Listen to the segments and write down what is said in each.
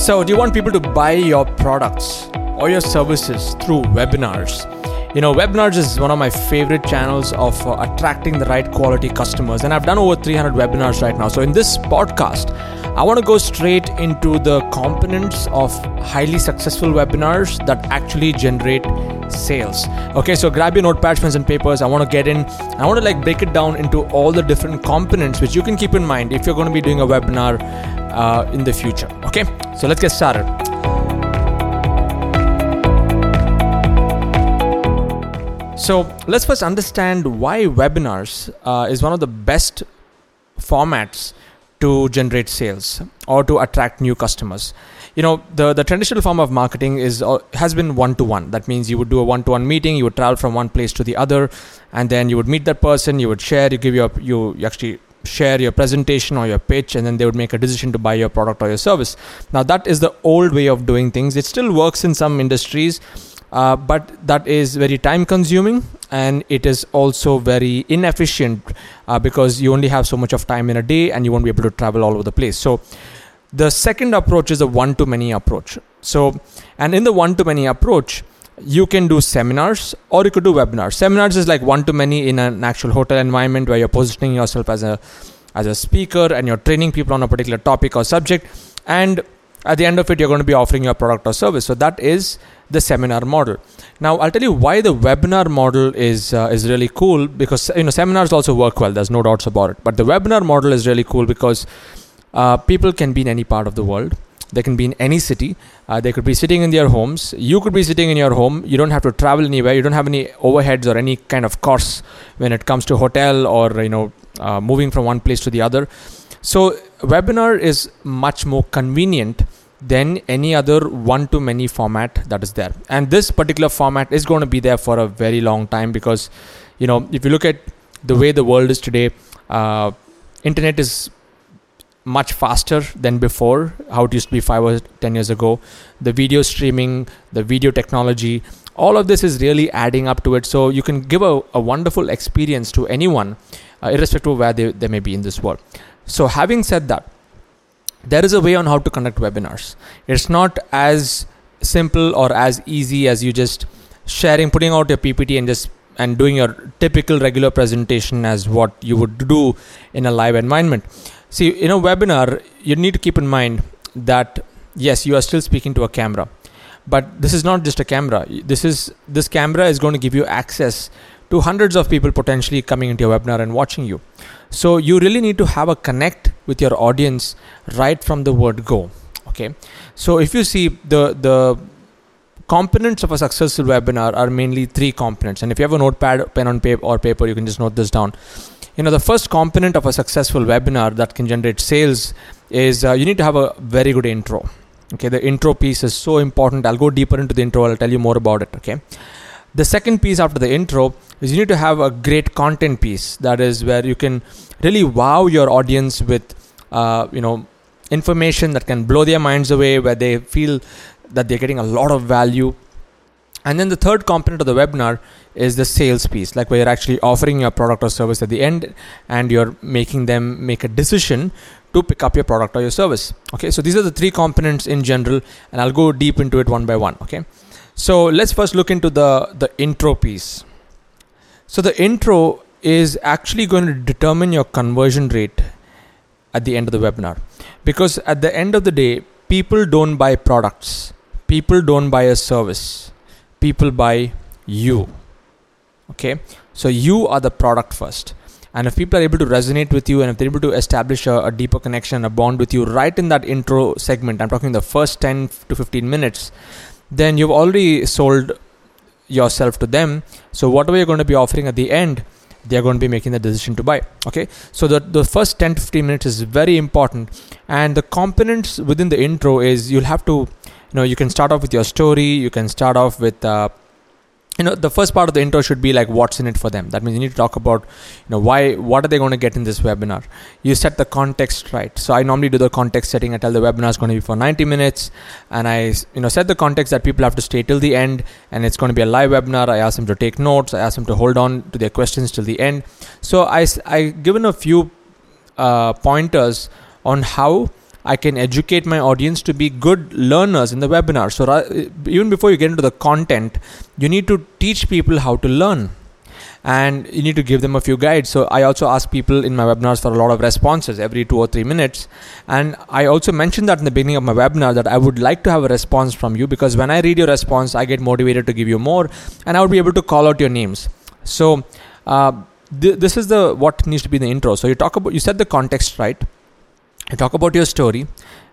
So, do you want people to buy your products or your services through webinars? You know, webinars is one of my favorite channels of uh, attracting the right quality customers, and I've done over 300 webinars right now. So, in this podcast, I want to go straight into the components of highly successful webinars that actually generate sales. Okay, so grab your notepads, pens, and papers. I want to get in. I want to like break it down into all the different components which you can keep in mind if you're going to be doing a webinar uh, in the future. Okay, so let's get started. So let's first understand why webinars uh, is one of the best formats to generate sales or to attract new customers. You know, the, the traditional form of marketing is uh, has been one to one. That means you would do a one to one meeting, you would travel from one place to the other, and then you would meet that person, you would share, you give your you, you actually share your presentation or your pitch and then they would make a decision to buy your product or your service. Now that is the old way of doing things. It still works in some industries uh, but that is very time consuming and it is also very inefficient uh, because you only have so much of time in a day and you won't be able to travel all over the place. So the second approach is a one to many approach. So and in the one to many approach you can do seminars or you could do webinars. Seminars is like one to many in an actual hotel environment where you're positioning yourself as a as a speaker and you're training people on a particular topic or subject and at the end of it you're going to be offering your product or service. So that is the seminar model. Now i'll tell you why the webinar model is uh, is really cool because you know seminars also work well. There's no doubts about it. But the webinar model is really cool because uh, people can be in any part of the world they can be in any city. Uh, they could be sitting in their homes. You could be sitting in your home. You don't have to travel anywhere. You don't have any overheads or any kind of costs when it comes to hotel or you know uh, moving from one place to the other. So webinar is much more convenient than any other one to many format that is there. And this particular format is going to be there for a very long time because you know if you look at the way the world is today, uh, internet is much faster than before how it used to be 5 or 10 years ago. The video streaming the video technology all of this is really adding up to it. So you can give a, a wonderful experience to anyone uh, irrespective of where they, they may be in this world. So having said that there is a way on how to conduct webinars. It's not as simple or as easy as you just sharing putting out your ppt and just and doing your typical regular presentation as what you would do in a live environment See, in a webinar, you need to keep in mind that yes, you are still speaking to a camera, but this is not just a camera. This is this camera is going to give you access to hundreds of people potentially coming into your webinar and watching you. So you really need to have a connect with your audience right from the word go. Okay, so if you see the the components of a successful webinar are mainly three components, and if you have a notepad, pen on paper or paper, you can just note this down you know the first component of a successful webinar that can generate sales is uh, you need to have a very good intro. Okay the intro piece is so important. I'll go deeper into the intro. I'll tell you more about it okay? The second piece after the intro is you need to have a great content piece. That is where you can really wow your audience with uh, you know information that can blow their minds away where they feel that they're getting a lot of value and then the third component of the webinar is the sales piece, like where you're actually offering your product or service at the end and you're making them make a decision to pick up your product or your service. Okay, so these are the three components in general, and I'll go deep into it one by one. Okay, so let's first look into the, the intro piece. So the intro is actually going to determine your conversion rate at the end of the webinar because at the end of the day, people don't buy products, people don't buy a service people buy you. Okay? So you are the product first. And if people are able to resonate with you and if they're able to establish a, a, deeper connection a bond with you right in that intro segment i'm talking the first 10 to 15 minutes then you've already sold yourself to them. So whatever you're going to be offering at the end they're going to be making the decision to buy. Okay? So the, the first 10 to 15 minutes is very important. And the components within the intro is you'll have to you know you can start off with your story you can start off with uh, you know the first part of the intro should be like what's in it for them? That means you need to talk about you know why what are they going to get in this webinar? You set the context right. So i normally do the context setting. I tell the webinar is going to be for 90 minutes and i you know set the context that people have to stay till the end and it's going to be a live webinar. I ask them to take notes. I ask them to hold on to their questions till the end. So i i given a few uh, pointers on how I can educate my audience to be good learners in the webinar. So, even before you get into the content, you need to teach people how to learn and you need to give them a few guides. So I also ask people in my webinars for a lot of responses every two or three minutes. And I also mentioned that in the beginning of my webinar that I would like to have a response from you because when I read your response, I get motivated to give you more and I would be able to call out your names. So uh, th- this is the what needs to be the intro. So you talk about you set the context right. You talk about your story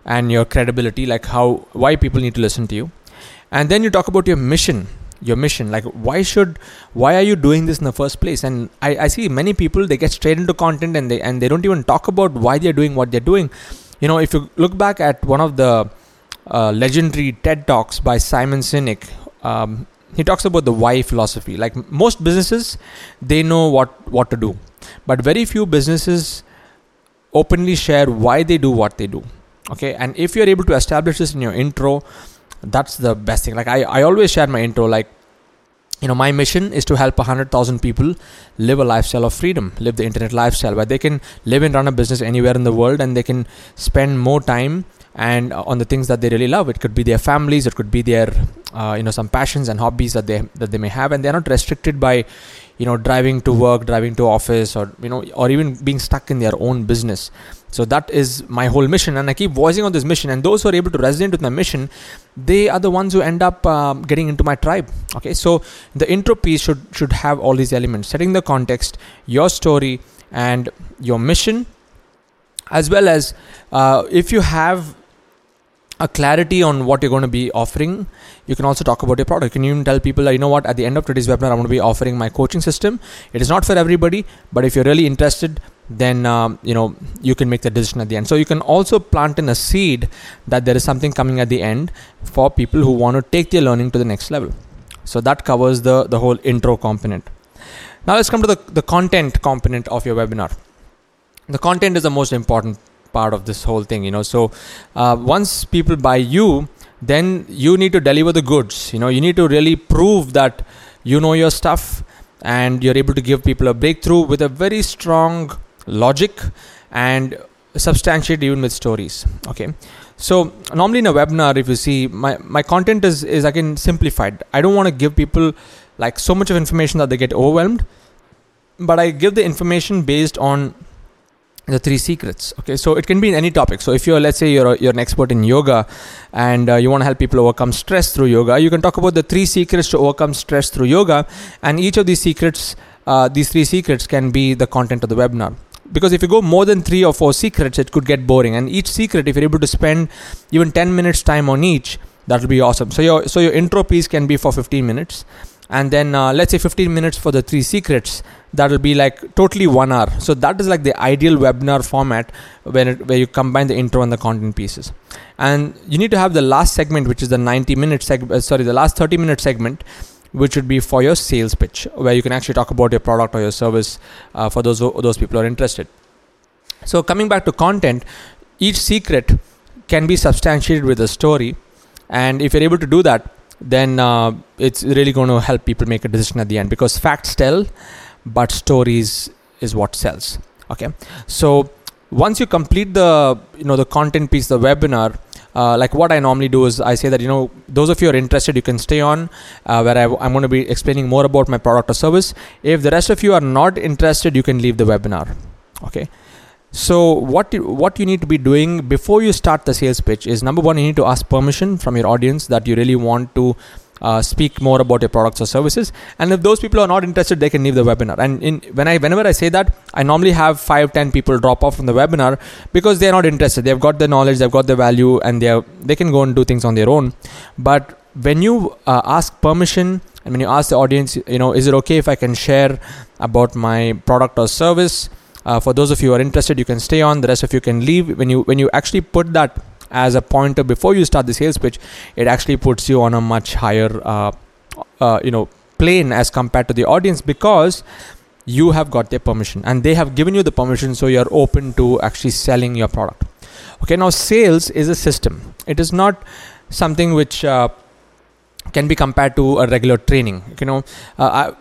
and your credibility, like how why people need to listen to you, and then you talk about your mission your mission like why should why are you doing this in the first place? And I, I see many people they get straight into content and they and they don't even talk about why they're doing what they're doing. You know if you look back at one of the uh, legendary ted talks by simon sinek um, he talks about the why philosophy. Like most businesses they know what what to do. But very few businesses openly share why they do what they do. Okay? And if you're able to establish this in your intro that's the best thing. Like i, I always share my intro like you know my mission is to help 100000 people live a lifestyle of freedom live the internet lifestyle where they can live and run a business anywhere in the world and they can spend more time and uh, on the things that they really love. It could be their families it could be their uh, you know some passions and hobbies that they that they may have and they're not restricted by you know driving to work driving to office or you know or even being stuck in their own business. So that is my whole mission and i keep voicing on this mission and those who are able to resonate with my mission they are the ones who end up um, getting into my tribe. Okay so the intro piece should should have all these elements setting the context your story and your mission as well as uh, if you have a clarity on what you're going to be offering. You can also talk about your product. You can even tell people that you know what? At the end of today's webinar i'm going to be offering my coaching system. It is not for everybody but if you're really interested then um, you know you can make the decision at the end. So you can also plant in a seed that there is something coming at the end for people who want to take their learning to the next level. So that covers the the whole intro component. Now let's come to the, the content component of your webinar. The content is the most important part of this whole thing you know. So uh, once people buy you then you need to deliver the goods you know. You need to really prove that you know your stuff and you're able to give people a breakthrough with a very strong logic and substantiate even with stories okay. So normally in a webinar if you see my, my content is is again simplified. I don't want to give people like so much of information that they get overwhelmed but i give the information based on the three secrets. Okay so it can be in any topic. So if you're let's say you're, a, you're an expert in yoga and uh, you want to help people overcome stress through yoga you can talk about the three secrets to overcome stress through yoga. And each of these secrets uh, these three secrets can be the content of the webinar. Because if you go more than three or four secrets it could get boring. And each secret if you're able to spend even 10 minutes time on each that will be awesome. So your so your intro piece can be for 15 minutes and then uh, let's say 15 minutes for the three secrets that will be like totally one hour. So that is like the ideal webinar format when it, where you combine the intro and the content pieces. And you need to have the last segment which is the 90 minute uh, sorry the last 30 minute segment which would be for your sales pitch where you can actually talk about your product or your service uh, for those those people who are interested. So coming back to content each secret can be substantiated with a story. And if you're able to do that then uh, it's really going to help people make a decision at the end because facts tell but stories is what sells. Okay? So once you complete the you know the content piece the webinar uh, like what I normally do is I say that you know those of you are interested you can stay on uh, where I, am going to be explaining more about my product or service. If the rest of you are not interested you can leave the webinar. Okay so what you, what you need to be doing before you start the sales pitch is number one you need to ask permission from your audience that you really want to uh, speak more about your products or services. And if those people are not interested they can leave the webinar. And in when i whenever i say that i normally have 5 10 people drop off from the webinar because they're not interested. They've got the knowledge they've got the value and they they can go and do things on their own. But when you uh, ask permission and when you ask the audience you know is it okay if i can share about my product or service uh, for those of you who are interested, you can stay on. The rest of you can leave. When you when you actually put that as a pointer before you start the sales pitch, it actually puts you on a much higher uh, uh, you know plane as compared to the audience because you have got their permission and they have given you the permission so you're open to actually selling your product okay now sales is a system it is not something which uh, can be compared to a regular training you know uh,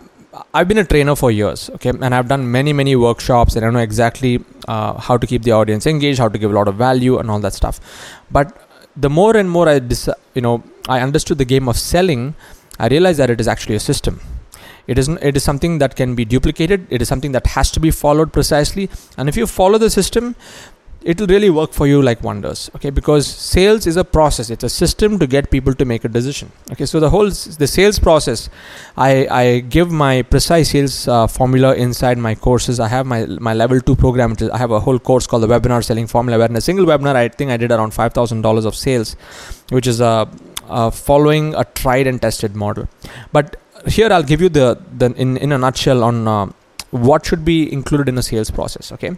I've been a trainer for years, okay, and I've done many, many workshops, and I know exactly uh, how to keep the audience engaged, how to give a lot of value, and all that stuff. But the more and more I, dis- you know, I understood the game of selling, I realized that it is actually a system. It isn't. It is something that can be duplicated. It is something that has to be followed precisely. And if you follow the system, it will really work for you like wonders okay? Because sales is a process. It's a system to get people to make a decision okay? So the whole the sales process i i give my precise sales uh, formula inside my courses. I have my my level 2 program. I have a whole course called the webinar selling formula where in a single webinar i think i did around $5000 of sales which is a, a following a tried and tested model. But here i'll give you the, the in in a nutshell on uh, what should be included in a sales process okay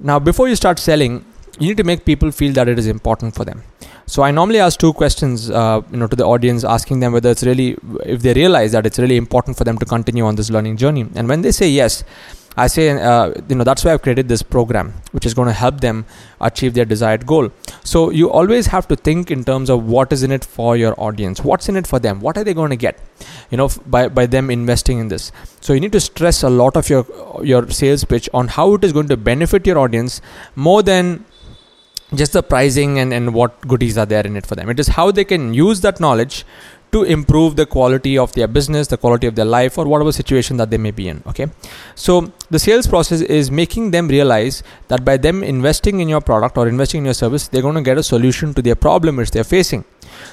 now, before you start selling, you need to make people feel that it is important for them. So I normally ask two questions, uh, you know, to the audience, asking them whether it's really, if they realize that it's really important for them to continue on this learning journey. And when they say yes, I say, uh, you know, that's why I've created this program, which is going to help them achieve their desired goal. So you always have to think in terms of what is in it for your audience, what's in it for them, what are they going to get, you know, by by them investing in this. So you need to stress a lot of your your sales pitch on how it is going to benefit your audience more than just the pricing and, and what goodies are there in it for them. It is how they can use that knowledge to improve the quality of their business, the quality of their life, or whatever situation that they may be in. Okay, so the sales process is making them realize that by them investing in your product or investing in your service, they're going to get a solution to their problem which they're facing.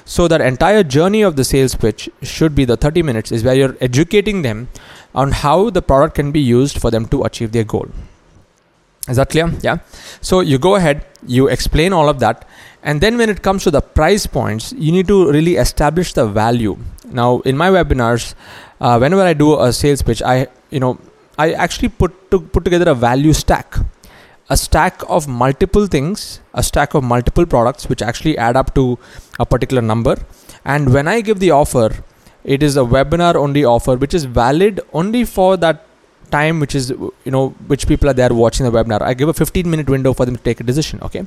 So that entire journey of the sales pitch should be the 30 minutes is where you're educating them on how the product can be used for them to achieve their goal. Is that clear? Yeah. So you go ahead, you explain all of that, and then when it comes to the price points, you need to really establish the value. Now, in my webinars, uh, whenever I do a sales pitch, I you know I actually put to put together a value stack, a stack of multiple things, a stack of multiple products which actually add up to a particular number. And when I give the offer, it is a webinar only offer which is valid only for that time which is you know which people are there watching the webinar. I give a 15 minute window for them to take a decision okay?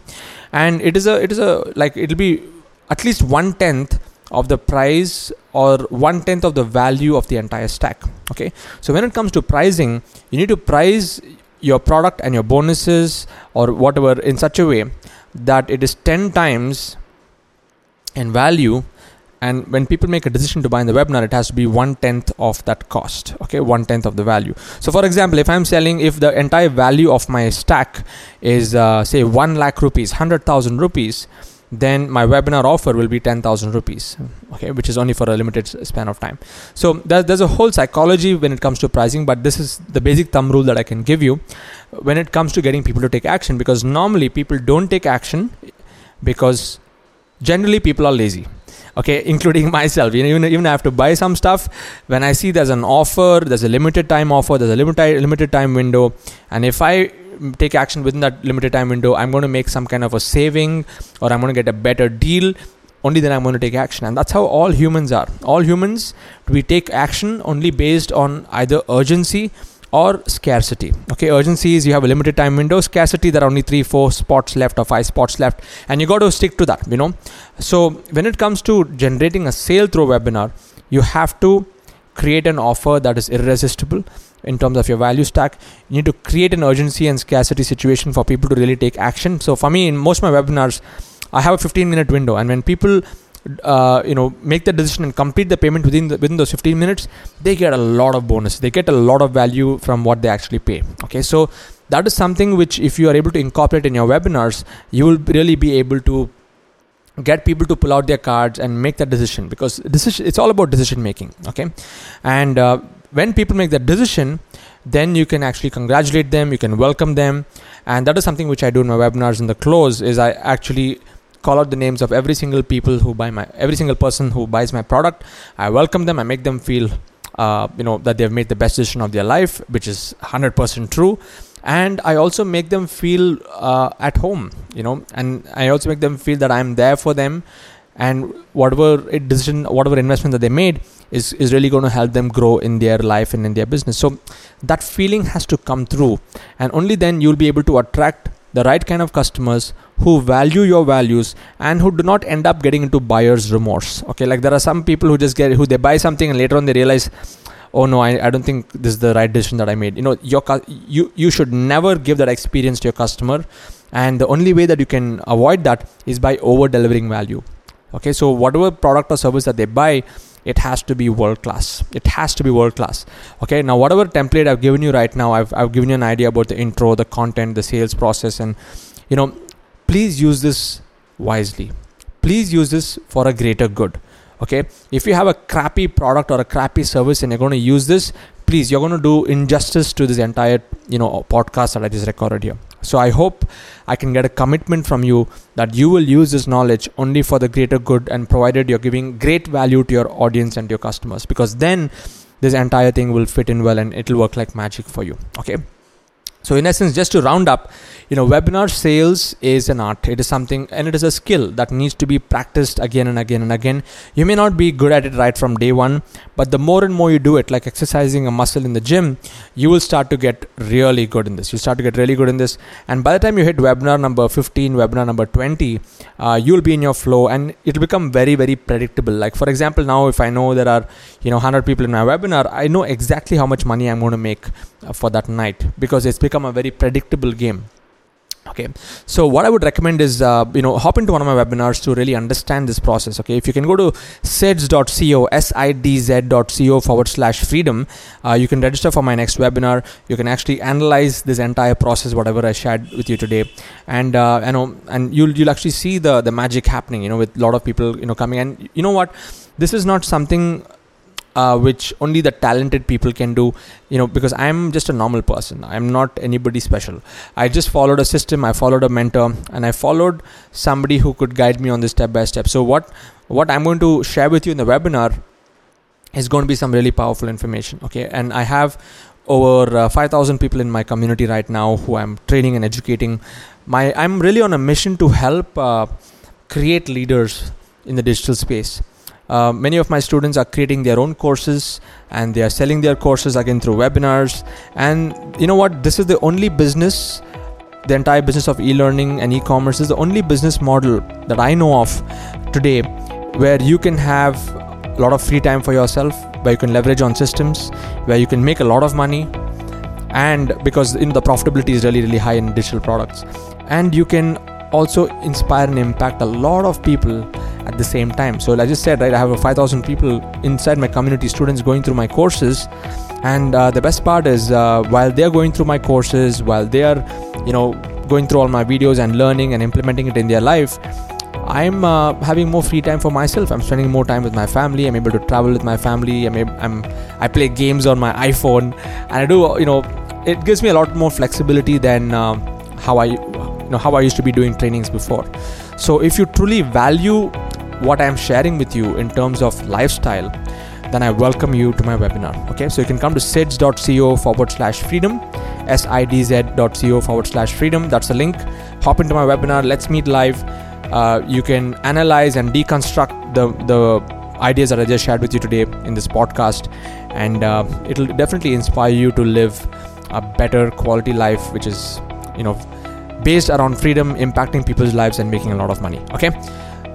And it is a it is a like it'll be at least one tenth of the price or one tenth of the value of the entire stack okay? So when it comes to pricing you need to price your product and your bonuses or whatever in such a way that it is 10 times in value and when people make a decision to buy in the webinar it has to be one tenth of that cost okay? One tenth of the value. So for example if i'm selling if the entire value of my stack is uh, say 1 lakh rupees 100000 rupees then my webinar offer will be 10000 rupees okay? Which is only for a limited span of time. So there's, there's a whole psychology when it comes to pricing but this is the basic thumb rule that i can give you. When it comes to getting people to take action because normally people don't take action because generally people are lazy okay including myself. You know even, even i have to buy some stuff. When i see there's an offer there's a limited time offer there's a limited limited time window and if i take action within that limited time window i'm going to make some kind of a saving or i'm going to get a better deal only then i'm going to take action. And that's how all humans are. All humans we take action only based on either urgency or scarcity. Okay, urgency is you have a limited time window. Scarcity there are only three, four spots left or five spots left, and you got to stick to that. You know, so when it comes to generating a sale through a webinar, you have to create an offer that is irresistible in terms of your value stack. You need to create an urgency and scarcity situation for people to really take action. So for me, in most of my webinars, I have a 15 minute window, and when people uh, you know make the decision and complete the payment within the, within those 15 minutes they get a lot of bonus. They get a lot of value from what they actually pay. Okay so that is something which if you are able to incorporate in your webinars you will really be able to get people to pull out their cards and make that decision because decision it's all about decision making. Okay and uh, when people make that decision then you can actually congratulate them you can welcome them. And that is something which i do in my webinars in the close is i actually call out the names of every single people who buy my every single person who buys my product. I welcome them. I make them feel uh, you know that they've made the best decision of their life which is 100% true. And i also make them feel uh, at home you know and i also make them feel that i'm there for them. And whatever decision whatever investment that they made is is really going to help them grow in their life and in their business. So that feeling has to come through. And only then you'll be able to attract the right kind of customers who value your values and who do not end up getting into buyer's remorse. Okay like there are some people who just get who they buy something and later on they realize oh no I, I don't think this is the right decision that i made. You know your you you should never give that experience to your customer and the only way that you can avoid that is by over delivering value. Okay so whatever product or service that they buy it has to be world class it has to be world class okay now whatever template i've given you right now I've, I've given you an idea about the intro the content the sales process and you know please use this wisely. Please use this for a greater good. Okay if you have a crappy product or a crappy service and you're going to use this please you're going to do injustice to this entire you know podcast that i just recorded here so I hope I can get a commitment from you that you will use this knowledge only for the greater good and provided you're giving great value to your audience and your customers because then this entire thing will fit in well and it'll work like magic for you. Okay. So in essence, just to round up, you know webinar sales is an art. It is something and it is a skill that needs to be practiced again and again and again. You may not be good at it right from day one but the more and more you do it like exercising a muscle in the gym you will start to get really good in this. You start to get really good in this. And by the time you hit webinar number 15 webinar number 20 uh, you'll be in your flow and it'll become very very predictable. Like for example now if i know there are you know 100 people in my webinar i know exactly how much money i'm going to make uh, for that night because it's become a very predictable game. Okay. So what i would recommend is uh, you know hop into one of my webinars to really understand this process. Okay. If you can go to sidz.co sidz.co forward slash freedom uh, you can register for my next webinar. You can actually analyze this entire process whatever i shared with you today. And uh, you know and you'll you'll actually see the the magic happening you know with a lot of people you know coming. And you know what? This is not something uh, which only the talented people can do you know because i'm just a normal person. I'm not anybody special. I just followed a system i followed a mentor and i followed somebody who could guide me on this step by step. So what what i'm going to share with you in the webinar is going to be some really powerful information okay? And i have over uh, 5000 people in my community right now who i'm training and educating. My i'm really on a mission to help uh, create leaders in the digital space uh, many of my students are creating their own courses and they are selling their courses again through webinars. And you know what? This is the only business, the entire business of e learning and e commerce is the only business model that I know of today where you can have a lot of free time for yourself, where you can leverage on systems, where you can make a lot of money. And because you know, the profitability is really, really high in digital products, and you can also inspire and impact a lot of people at the same time. So, like I just said, right, I have 5,000 people inside my community, students going through my courses. And uh, the best part is, uh, while they're going through my courses, while they're, you know, going through all my videos and learning and implementing it in their life, I'm uh, having more free time for myself. I'm spending more time with my family. I'm able to travel with my family. I'm, I'm I play games on my iPhone, and I do, you know, it gives me a lot more flexibility than uh, how I, you know, how I used to be doing trainings before. So if you truly value what I'm sharing with you in terms of lifestyle, then I welcome you to my webinar. Okay, so you can come to sidz.co forward slash freedom, S I D Z.co forward slash freedom. That's the link. Hop into my webinar. Let's meet live. Uh, you can analyze and deconstruct the, the ideas that I just shared with you today in this podcast, and uh, it'll definitely inspire you to live a better quality life, which is, you know, based around freedom, impacting people's lives, and making a lot of money. Okay.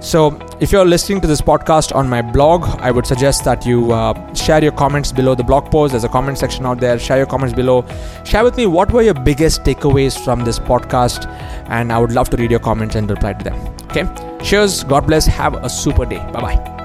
So, if you're listening to this podcast on my blog, I would suggest that you uh, share your comments below the blog post. There's a comment section out there. Share your comments below. Share with me what were your biggest takeaways from this podcast, and I would love to read your comments and reply to them. Okay. Cheers. God bless. Have a super day. Bye bye.